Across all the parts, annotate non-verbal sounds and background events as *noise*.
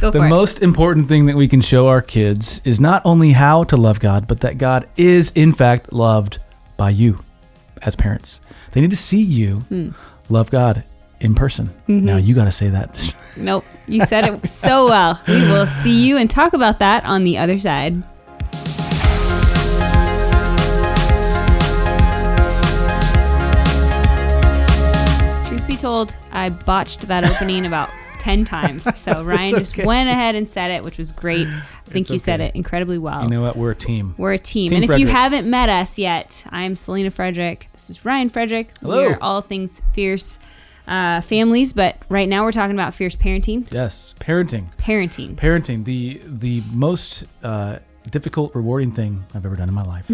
Go the most important thing that we can show our kids is not only how to love God, but that God is in fact loved by you as parents. They need to see you Hmm. love God in person. Mm-hmm. Now you got to say that. *laughs* Nope. You said it so well. We will see you and talk about that on the other side. Truth be told, I botched that opening about 10 times. *laughs* So Ryan just went ahead and said it, which was great. I think It's you said it incredibly well. You know what? We're a team. We're a team. Team and if you haven't met us yet, I'm Selena Frederick. This is Ryan Frederick. Hello. We're all things fierce uh, families, but right now we're talking about fierce parenting. Yes, parenting. Parenting. Parenting, the the most uh, difficult, rewarding thing I've ever done in my life.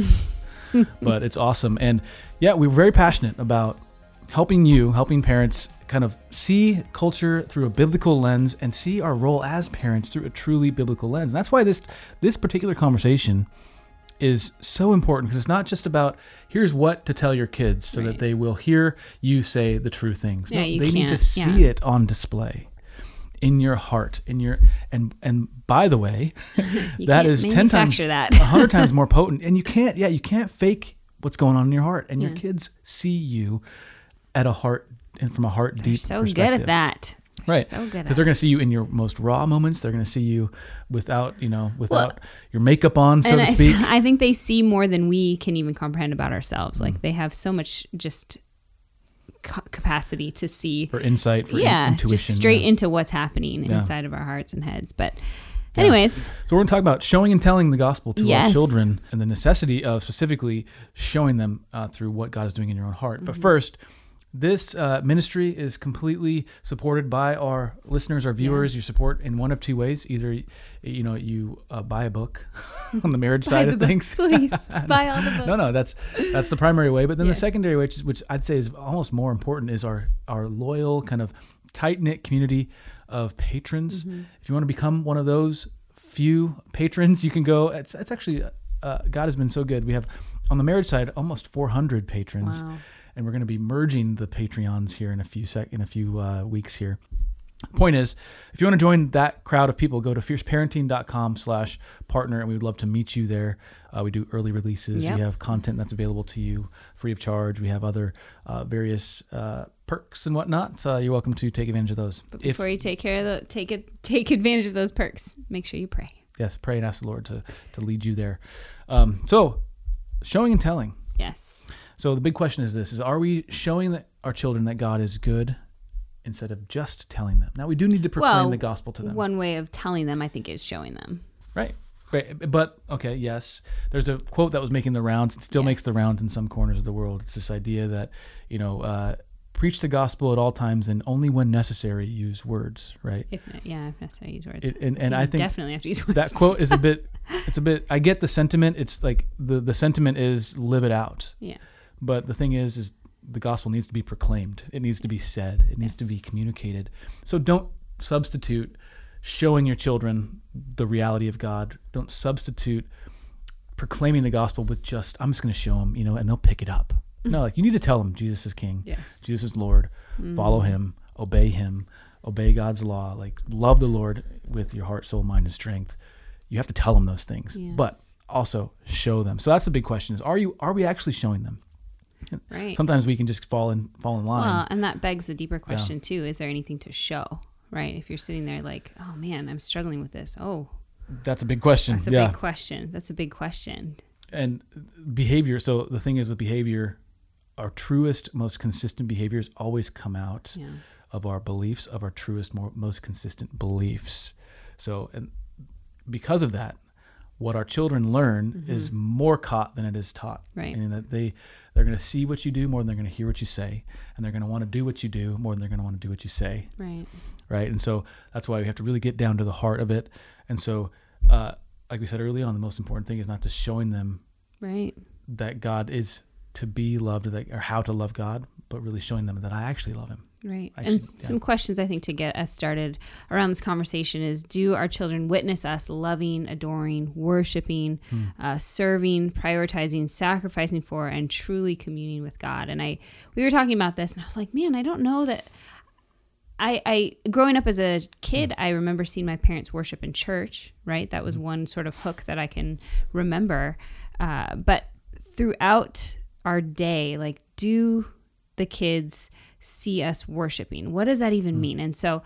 *laughs* but it's awesome, and yeah, we're very passionate about helping you, helping parents, kind of see culture through a biblical lens and see our role as parents through a truly biblical lens. And that's why this this particular conversation is so important because it's not just about here's what to tell your kids so Right. that they will hear you say the true things. Yeah, you they need to see yeah. it on display in your heart in your and and by the way *laughs* that is 10 times that. a hundred times *laughs* more potent and you can't yeah you can't fake what's going on in your heart and your kids see you at a heart and from a heart They're deep so good at that. They're Right. So good because they're going to see you in your most raw moments they're going to see you without you know without your makeup on so to speak *laughs* I think they see more than we can even comprehend about ourselves. Mm. Like they have so much just ca- capacity to see for insight for in- yeah, intuition just straight yeah. into what's happening Yeah. inside of our hearts and heads. But, Yeah. anyways, So we're going to talk about showing and telling the gospel to our children and the necessity of specifically showing them uh, through what God is doing in your own heart. Mm-hmm. But first, this uh, ministry is completely supported by our listeners, our viewers. Your support in one of two ways: either you know you uh, buy a book *laughs* on the marriage side of things. *laughs* please *laughs* buy all the books. No, no, that's that's the primary way. But then Yes. the secondary way, which, which I'd say is almost more important, is our our loyal kind of tight knit community of patrons. Mm-hmm. If you want to become one of those few patrons, you can go. It's it's actually uh, God has been so good. We have on the marriage side almost 400 patrons, Wow. And we're going to be merging the Patreons here in a few sec in a few uh, weeks here. Point is, if you want to join that crowd of people, go to fierceparenting.com slash partner, and we would love to meet you there. Uh, we do early releases. Yep. We have content that's available to you free of charge. We have other uh, various uh, perks and whatnot. So you're welcome to take advantage of those. But If before you take care of the take it take advantage of those perks, make sure you pray. yes, pray and ask the Lord to to lead you there. Um, so showing and telling. Yes. So the big question is this: Is are we showing that our children that God is good instead of just telling them? Now we do need to proclaim Well, the gospel to them. One way of telling them, I think, is showing them. Right. Right. But okay, yes. There's a quote that was making the rounds. It still makes the rounds in some corners of the world. It's this idea that, you know, uh, preach the gospel at all times and only when necessary use words, right? If not, yeah, if necessary, use words. It, and and You I think definitely have to use words. that quote is a *laughs* bit it's a bit I get the sentiment. It's like the the sentiment is live it out. Yeah. But the thing is is the gospel needs to be proclaimed. It needs to be said. It needs to be communicated. So don't substitute showing your children the reality of God. Don't substitute proclaiming the gospel with just I'm just going to show them, you know, and they'll pick it up. No, like you need to tell them Jesus is king. Yes. Jesus is Lord. Follow Mm. him, obey him, obey God's law, like love the Lord with your heart, soul, mind and strength. You have to tell them those things. But also show them. So that's the big question is are you are we actually showing them? Right. Sometimes we can just fall in fall in line. Well, and that begs the deeper question too: Is there anything to show? Right? If you're sitting there like, oh man, I'm struggling with this. Oh, that's a big question. that's a yeah. big question. That's a big question. and behavior so the thing is with behavior our truest most consistent behaviors always come out Yeah. of our beliefs of our truest more, most consistent beliefs so and because of that what our children learn is more caught than it is taught Mm-hmm. Right. and that they they're going to see what you do more than they're going to hear what you say and they're going to want to do what you do more than they're going to want to do what you say Right. right? And so that's why we have to really get down to the heart of it. And so, uh, like we said early on, the most important thing is not just showing them Right. that God is to be loved or, or how to love God, but really showing them that I actually love Him. Right. I and should- yeah. some questions I think to get us started around this conversation is do our children witness us loving, adoring, worshiping, Hmm. uh, serving, prioritizing, sacrificing for, and truly communing with God? And I, we were talking about this and I was like, man, I don't know that I, I growing up as a kid, I remember seeing my parents worship in church. Right, that was one sort of hook that I can remember. Uh, but throughout our day, like, do the kids see us worshiping? What does that even hmm. mean? And so,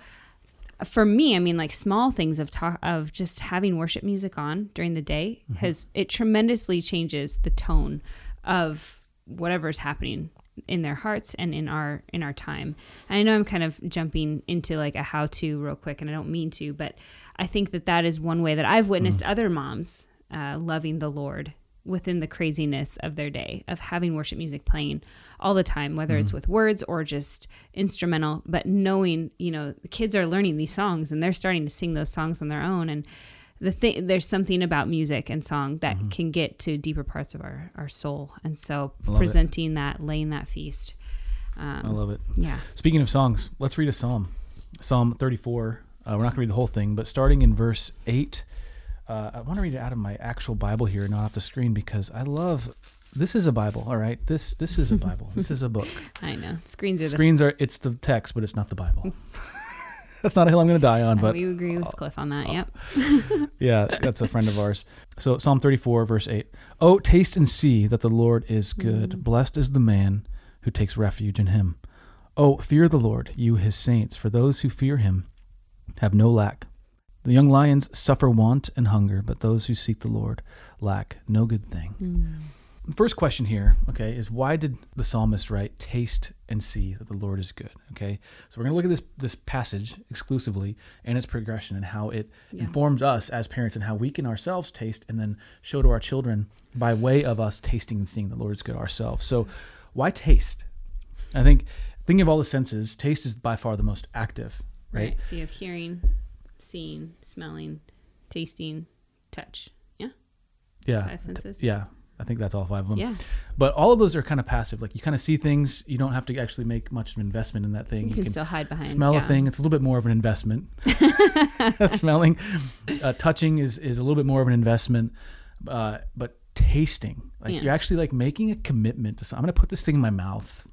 for me, I mean, like small things of talk of just having worship music on during the day mm-hmm. has it tremendously changes the tone of whatever's happening in their hearts and in our in our time. And I know I'm kind of jumping into like a how to real quick, and I don't mean to, but I think that that is one way that I've witnessed hmm. other moms uh, loving the Lord within the craziness of their day of having worship music playing all the time whether it's with words or just instrumental but knowing you know the kids are learning these songs and they're starting to sing those songs on their own and the thing there's something about music and song that can get to deeper parts of our, our soul and so I love it. presenting that laying that feast I um, love it. yeah Speaking of songs, let's read a psalm. Psalm 34. Uh, we're not going to read the whole thing, but starting in verse 8, uh, I want to read it out of my actual Bible here, not off the screen, because I love. This is a Bible, all right. This this is a *laughs* Bible. this is a book. i know screens are the Screens are it's the text, but it's not the Bible. *laughs* That's not a hill I'm going to die on, uh, but we agree with cliff on that yep *laughs* yeah, that's a friend of ours. So Psalm 34, verse 8. Oh, taste and see that the Lord is good. Blessed is the man who takes refuge in him. Oh, fear the Lord, you his saints, for those who fear him have no lack. The young lions suffer want and hunger, but those who seek the Lord lack no good thing. Hmm. The First question here, okay, is why did the psalmist write, "Taste and see that the Lord is good"? Okay, so we're gonna look at this this passage exclusively and its progression and how it Yeah. informs us as parents and how we can ourselves taste and then show to our children by way of us tasting and seeing the Lord is good ourselves. So, why taste? I think thinking of all the senses, taste is by far the most active, right? so you have hearing seeing smelling tasting touch yeah Yeah, five senses yeah. I think that's all five of them. yeah But all of those are kind of passive. Like you kind of see things, you don't have to actually make much of an investment in that thing. you, can, still hide behind smell yeah. a thing. It's a little bit more of an investment. *laughs* *laughs* Smelling, uh, touching is is a little bit more of an investment. Uh, but tasting, like Yeah. you're actually like making a commitment to something. I'm gonna put this thing in my mouth.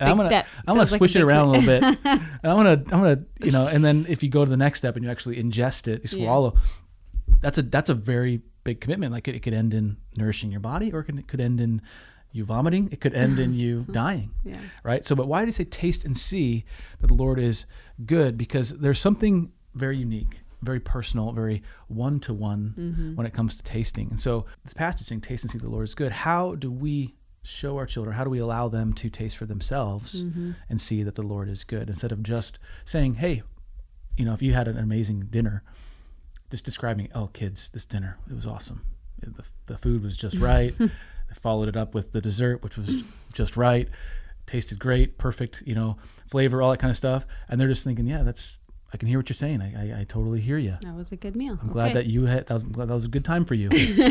I'm gonna, step. I'm gonna like swish it around a little bit. and *laughs* I'm gonna, I'm gonna, you know, and then if you go to the next step and you actually ingest it, you Yeah. swallow. That's a that's a very big commitment. Like it, it could end in nourishing your body, or it could, it could end in you vomiting. It could end in you *laughs* dying yeah right? So, but why do you say taste and see that the Lord is good? Because there's something very unique, very personal, very one to one when it comes to tasting. And so, this passage saying taste and see the Lord is good. How do we show our children? How do we allow them to taste for themselves mm-hmm. and see that the Lord is good instead of just saying, "Hey, you know, if you had an amazing dinner." Just describing, oh, kids, this dinner, it was awesome. The, the food was just *laughs* right. I followed it up with the dessert, which was just right. Tasted great, perfect, you know, flavor, all that kind of stuff. And they're just thinking, yeah, that's. I can hear what you're saying. I, I, I totally hear you. that was a good meal I'm glad that you had. That was, I'm glad that was a good time for you. *laughs*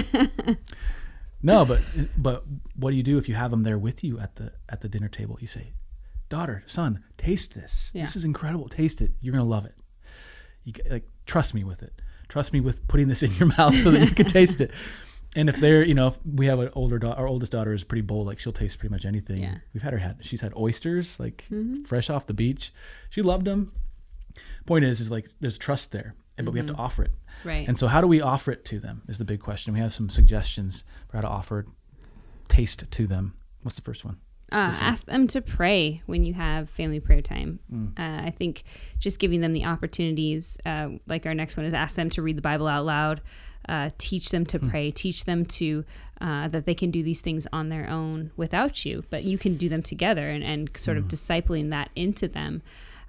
no, but but what do you do if you have them there with you at the at the dinner table? You say, daughter, son, taste this. Yeah. This is incredible. Taste it. You're gonna love it. You like trust me with it. Trust me with putting this in your *laughs* mouth so that you can taste it. And if they're, you know, if we have an older daughter, our oldest daughter is pretty bold. Like she'll taste pretty much anything. Yeah. We've had her had, she's had oysters, like mm-hmm. fresh off the beach. She loved them. Point is, is like there's trust there, but we have to offer it. right And so, how do we offer it to them? Is the big question. We have some suggestions for how to offer taste to them. What's the first one? Uh, ask them to pray when you have family prayer time. Mm. Uh, I think just giving them the opportunities, uh, like our next one is ask them to read the Bible out loud, uh, teach them to pray, teach them to uh, that they can do these things on their own without you, but you can do them together and, and sort Hmm. of discipling that into them.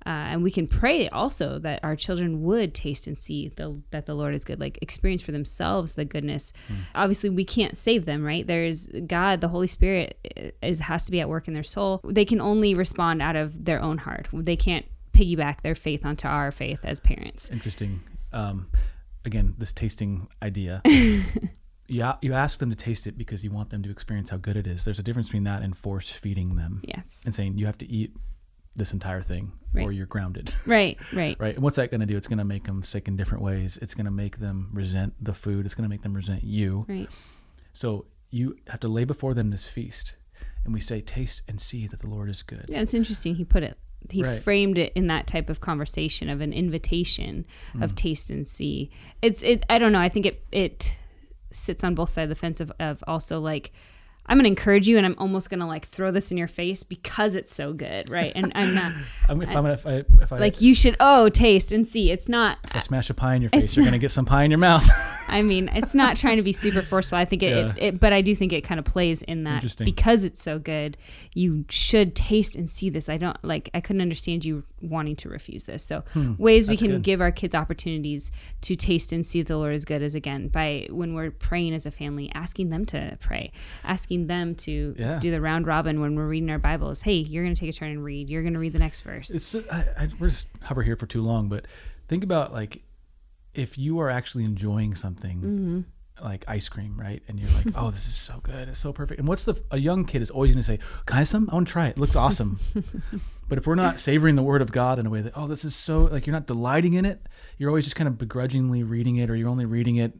Uh, and we can pray also that our children would taste and see the, that the Lord is good, like experience for themselves the goodness. Obviously, we can't save them, right? There's God, the Holy Spirit is has to be at work in their soul. They can only respond out of their own heart. They can't piggyback their faith onto our faith as parents. Interesting. Um, again, this tasting idea. *laughs* yeah, you ask them to taste it because you want them to experience how good it is. There's a difference between that and force feeding them Yes. and saying you have to eat this entire thing or you're grounded. *laughs* Right. Right. right? And what's that going to do? It's going to make them sick in different ways. It's going to make them resent the food. It's going to make them resent you. Right. So you have to lay before them this feast, and we say, "Taste and see that the Lord is good." Yeah, it's interesting. He put it he Right. framed it in that type of conversation of an invitation Mm. of taste and see. It's it. I don't know. I think it it sits on both sides of the fence of, of also like I'm gonna encourage you and I'm almost gonna like throw this in your face because it's so good, right? And I'm not *laughs* I'm, if, I'm gonna, if I if I like you should oh taste and see. It's not. if I smash a pie in your face, you're not- gonna get some pie in your mouth. *laughs* I mean, it's not trying to be super forceful. I think it, Yeah. it, it but I do think it kind of plays in that because it's so good. You should taste and see this. I don't like. I couldn't understand you wanting to refuse this. So ways we Hmm. can good. give our kids opportunities to taste and see the Lord is good as again by when we're praying as a family, asking them to pray, asking them to Yeah. do the round robin when we're reading our Bibles. Hey, you're going to take a turn and read. You're going to read the next verse. It's I, I, we're just hover here for too long, but think about like if you are actually enjoying something Mm-hmm. like ice cream, right? And you're like, *laughs* oh, this is so good, it's so perfect. And what's the a young kid is always going to say, "Can I have some? I want to try it. It looks awesome." *laughs* but if we're not savoring the Word of God in a way that, oh, this is so like you're not delighting in it, you're always just kind of begrudgingly reading it, or you're only reading it,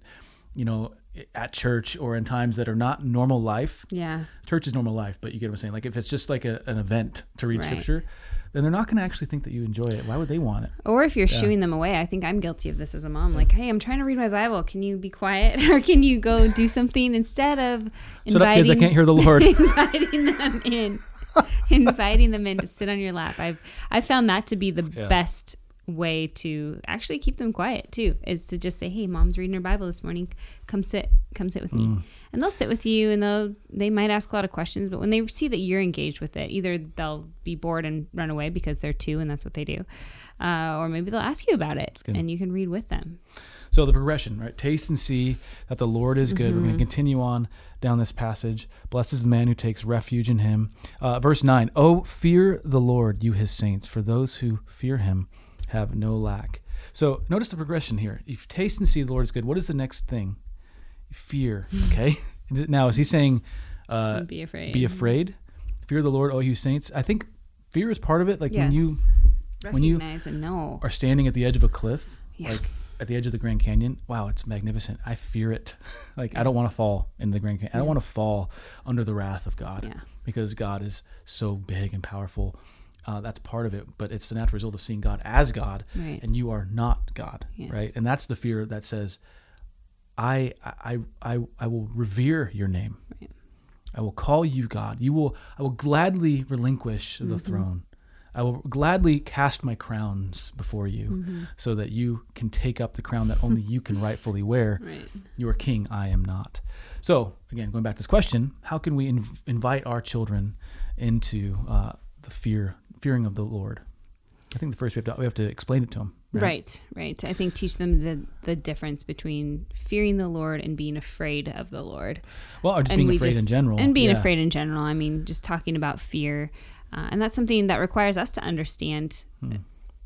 you know, at church or in times that are not normal life yeah. church is normal life, but you get what I'm saying. Like if it's just like a, an event to read Right. scripture, then they're not going to actually think that you enjoy it. Why would they want it? Or if you're shooing them away, I think I'm guilty of this as a mom. Like, hey, I'm trying to read my Bible. Can you be quiet, *laughs* or can you go do something instead of inviting? Shut up, kids! I can't hear the *laughs* Lord. inviting them in, *laughs* inviting them in to sit on your lap? I've I found that to be the Yeah. best way to actually keep them quiet too. Is to just say, hey, mom's reading her Bible this morning. Come sit, come sit with me. Mm. And they'll sit with you, and they'll they might ask a lot of questions, but when they see that you're engaged with it, either they'll be bored and run away because they're two and that's what they do, uh, or maybe they'll ask you about it, and you can read with them. So the progression, right? Taste and see that the Lord is good. We're Mm-hmm. going to continue on down this passage. Blessed is the man who takes refuge in Him. Uh, verse nine. Oh, fear the Lord, you His saints, for those who fear Him have no lack. So notice the progression here. You taste and see the Lord is good. What is the next thing? Fear. Okay. now is He saying? Uh, be afraid. be afraid fear the lord all you saints i think fear is part of it like when you Yes. when you and know. are standing at the edge of a cliff Yeah. like at the edge of the grand canyon wow it's magnificent i fear it *laughs* like i don't want to fall in the grand canyon i don't want to fall under the wrath of god Yeah. because god is so big and powerful uh, that's part of it but it's the natural result of seeing god as god Right. and you are not god Yes. right and that's the fear that says i i i, I will revere your name Right. I will call you God. You will I will gladly relinquish Mm-hmm. the throne. I will gladly cast my crowns before you Mm-hmm. so that you can take up the crown that only you can *laughs* rightfully wear. Right. You are king, I am not. So, again, going back to this question, how can we inv- invite our children into uh, the fear fearing of the Lord? I think the first we have to we have to explain it to them. Right. right, I think teach them the the difference between fearing the Lord and being afraid of the Lord. Well, or just and being afraid in general. and being Yeah. afraid in general. I mean, just talking about fear, uh, and that's something that requires us to understand Hmm.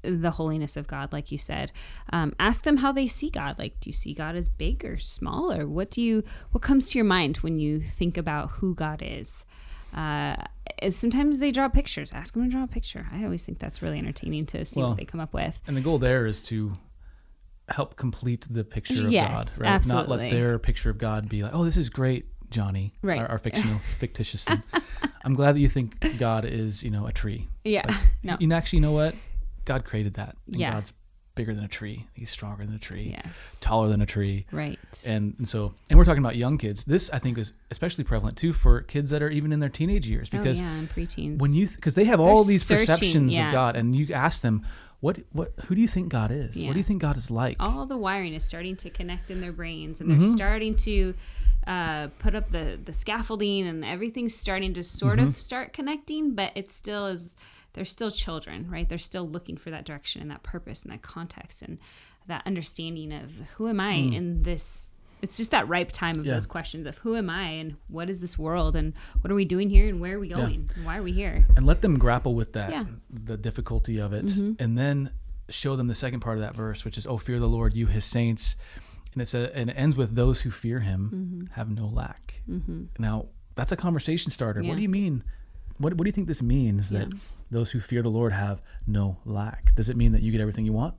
the holiness of God, like you said. Um, ask them how they see God. Like, do you see God as big or small, or what do you what comes to your mind when you think about who God is? Uh, sometimes they draw pictures. Ask them to draw a picture. I always think that's really entertaining to see Well, what they come up with. And the goal there is to help complete the picture of Yes, God, right? Not let their picture of God be like, "Oh, this is great, Johnny." Right. Our, our fictional, *laughs* fictitious son. I'm glad that you think God is, you know, a tree. Yeah, *laughs* no, You actually you know what? God created that. And Yeah. God's bigger than a tree. He's stronger than a tree. yes, Taller than a tree. right, And, and so, and we're talking about young kids. This I think is especially prevalent too for kids that are even in their teenage years because oh, yeah, and preteens. when you because they have all They're these searching, perceptions yeah. of God, and you ask them, what what who do you think God is? Yeah. What do you think God is like? all the wiring is starting to connect in their brains and they're Mhm. starting to uh, put up the, the scaffolding and everything's starting to sort Mm-hmm. of start connecting but it still is they're still children right they're still looking for that direction and that purpose and that context and that understanding of who am i in this it's just that ripe time of Mm. Yeah. those questions of who am i and what is this world and what are we doing here and where are we going and why are we here and let them grapple with that, Yeah. the difficulty of it, Mhm. and then show them the second part of that verse, which is, "Oh, fear the Lord, you His saints," and it's a, and it ends with, "Those who fear Him have no lack." mm-hmm. Now, that's a conversation starter. Yeah. What do you mean? What What do you think this means that those who fear the Lord have no lack? Does it mean that you get everything you want?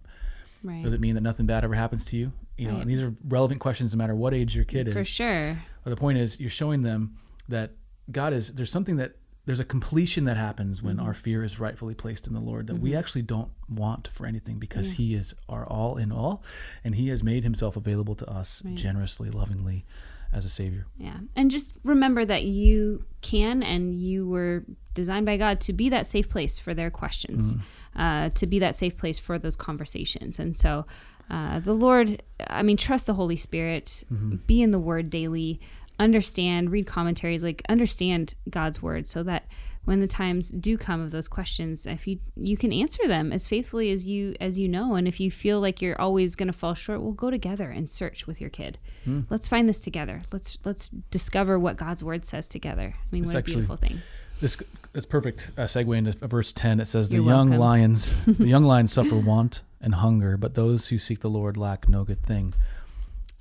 right Does it mean that nothing bad ever happens to you? You know, Right. and these are relevant questions no matter what age your kid is. for sure But the point is, you're showing them that God is there's something that there's a completion that happens when Mhm. our fear is rightfully placed in the Lord that we Mhm. actually don't want for anything because Yeah. He is our all in all, and He has made Himself available to us Right. generously, lovingly, as a Savior. Yeah. And just remember that you can and you were designed by God to be that safe place for their questions, Mm. uh, to be that safe place for those conversations. And so uh, the Lord, I mean, trust the Holy Spirit, Mhm. be in the Word daily, understand, read commentaries, like understand God's Word so that when the times do come of those questions if you you can answer them as faithfully as you as you know and if you feel like you're always going to fall short we'll go together and search with your kid Mm. let's find this together let's let's discover what god's word says together i mean It's what a actually- beautiful thing This it's perfect uh, segue into verse ten. It says, "The You're young welcome. lions, *laughs* the young lions suffer want and hunger, but those who seek the Lord lack no good thing."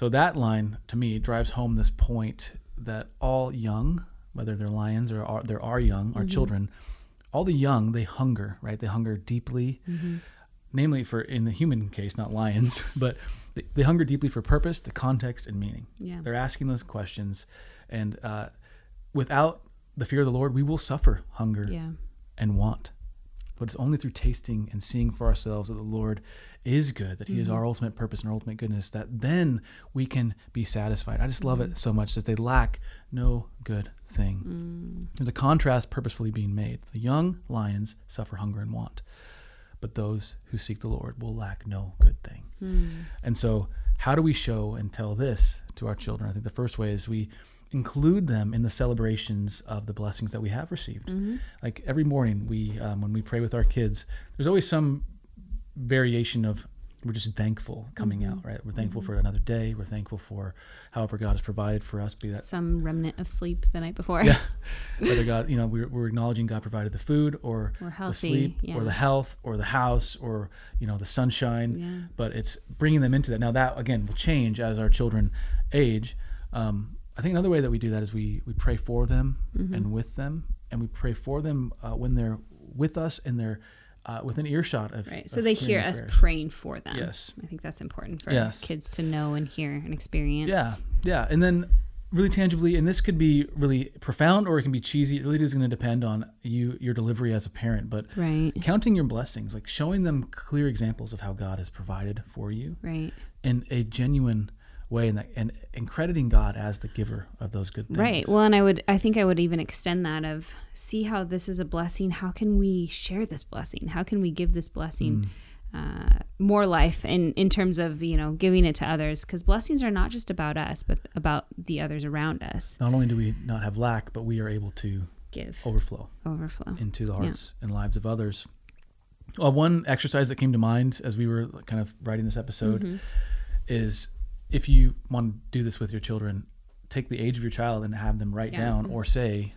So that line to me drives home this point that all young, whether they're lions or are, there are young, or Mhm. children, all the young they hunger, right? They hunger deeply, namely for in the human case, not lions, *laughs* but they, they hunger deeply for purpose, the context, and meaning. yeah They're asking those questions, and uh, without the fear of the Lord, we will suffer hunger yeah and want. But it's only through tasting and seeing for ourselves that the Lord is good, that He is Mhm. our ultimate purpose and our ultimate goodness, that then we can be satisfied. I just love Mhm. it so much that they lack no good thing. mm, There's a contrast purposefully being made. The young lions suffer hunger and want, but those who seek the Lord will lack no good thing. mm, And so, how do we show and tell this to our children? I think the first way is we include them in the celebrations of the blessings that we have received. mhm. Like every morning, we um, when we pray with our kids, there's always some variation of we're just thankful coming Mhm. out, right? We're thankful Mhm. for another day. We're thankful for however God has provided for us. Be that some remnant of sleep the night before Yeah. *laughs* whether God, you know, we're, we're acknowledging God provided the food or the sleep yeah or the health or the house or you know the sunshine yeah but it's bringing them into that. Now that again will change as our children age. Um, I think another way that we do that is we we pray for them Mhm. and with them, and we pray for them uh, when they're with us and they're uh, within earshot of. right so of they hear us prayers. praying for them Yes. i think that's important for Yes. kids to know and hear and experience Yeah, yeah, and then really tangibly, and this could be really profound or it can be cheesy. It really is going to depend on you, your delivery as a parent, but right counting your blessings, like showing them clear examples of how God has provided for you right in a genuine way, and that, and, and crediting God as the giver of those good things. Right. Well, and I would, I think I would even extend that of see how this is a blessing. How can we share this blessing? How can we give this blessing uh, more life in in terms of you know giving it to others? Because blessings are not just about us, but about the others around us. not only do we not have lack, but we are able to Give overflow overflow. into the hearts and lives of others. Well, one exercise that came to mind as we were kind of writing this episode Mhm. is if you want to do this with your children, take the age of your child and have them write Yeah. down or say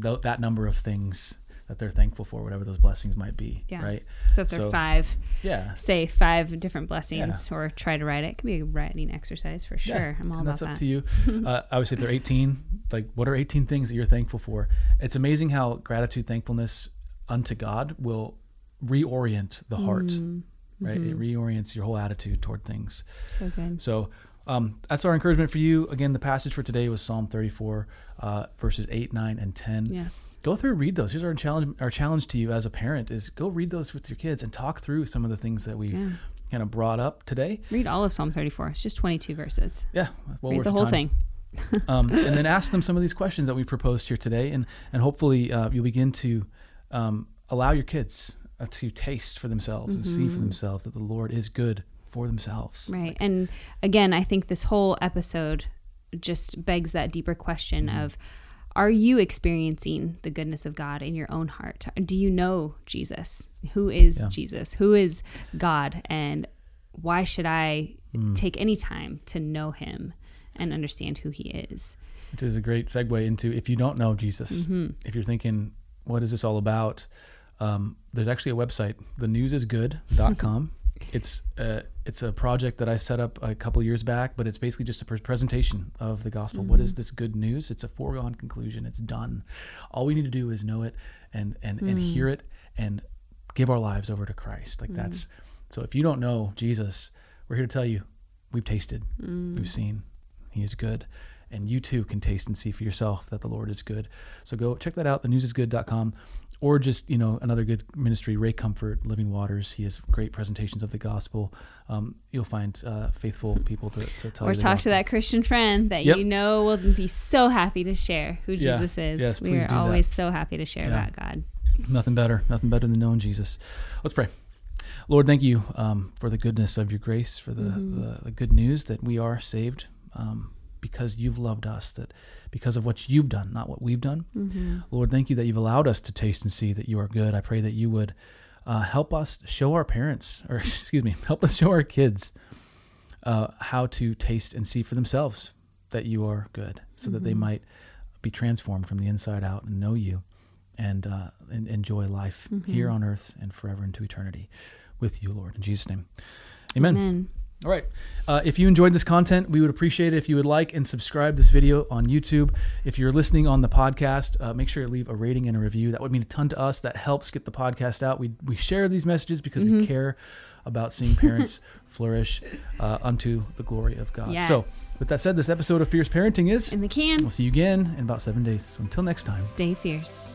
th- that number of things that they're thankful for, whatever those blessings might be. Yeah. Right? So if there So- five, Yeah. say five different blessings, or try to write it. It can be a writing exercise for sure. Yeah, I'm all and about that's up that. to you. *laughs* uh, I would say if they're 18, like what are 18 things that you're thankful for? It's amazing how gratitude, thankfulness unto God will reorient the heart, Mm, right? It mhm. reorients your whole attitude toward things. So good. So um, that's our encouragement for you. Again, the passage for today was Psalm 34, uh, verses 8, 9, and 10. Yes. Go through, read those. Here's our challenge. Our challenge to you as a parent is go read those with your kids and talk through some of the things that we Yeah. kind of brought up today. Read all of Psalm 34. It's just 22 verses. Yeah, well Read the whole time. thing. *laughs* um, and then ask them some of these questions that we proposed here today, and and hopefully uh, you'll begin to um, allow your kids to taste for themselves and see for Mhm. themselves that the Lord is good for themselves. Right. And again, I think this whole episode just begs that deeper question Mhm. of are you experiencing the goodness of God in your own heart? Do you know Jesus? Who is Yeah. Jesus? Who is God? And why should I Mm. take any time to know him and understand who he is? Which is a great segue into if you don't know Jesus, hmm if you're thinking, what is this all about? Um, there's actually a website, thenewsisgood.com. *laughs* it's a, it's a project that I set up a couple years back, but it's basically just a pre- presentation of the gospel. What is Mhm. this good news? It's a foregone conclusion. It's done. All we need to do is know it and and, and Mm. hear it and give our lives over to Christ. Like Mm. that's so. If you don't know Jesus, we're here to tell you, we've tasted, Mm. we've seen, He is good, and you too can taste and see for yourself that the Lord is good. So go check that out, thenewsisgood.com, or just, you know, another good ministry, Ray Comfort, Living Waters. He has great presentations of the gospel. Um, you'll find uh, faithful people to, to tell or talk to that Christian friend that Yep. you know will be so happy to share who Yeah. Jesus is. Yes, we are do that. always so happy to share Yeah. about God. Nothing better, nothing better than knowing Jesus. Let's pray. Lord, thank you um, for the goodness of your grace, for the, Mm-hmm. the, the good news that we are saved um, because you've loved us, that because of what you've done, not what we've done. Mm-hmm. Lord, thank you that you've allowed us to taste and see that you are good. I pray that you would uh, help us show our parents, *laughs* or excuse me, help us show our kids uh, how to taste and see for themselves that you are good, so that they might be transformed from the inside out and know you and, uh, and enjoy life here on earth and forever into eternity with you, Lord. In Jesus' name. Amen. Amen. All right. Uh, if you enjoyed this content, we would appreciate it if you would like and subscribe this video on YouTube. If you're listening on the podcast, uh, make sure you leave a rating and a review. That would mean a ton to us. That helps get the podcast out. We, we share these messages because we care about seeing parents *laughs* flourish uh, unto the glory of God. So, with that said, this episode of Fierce Parenting is. In the can, We'll see you again in about seven days. So until next time. stay fierce.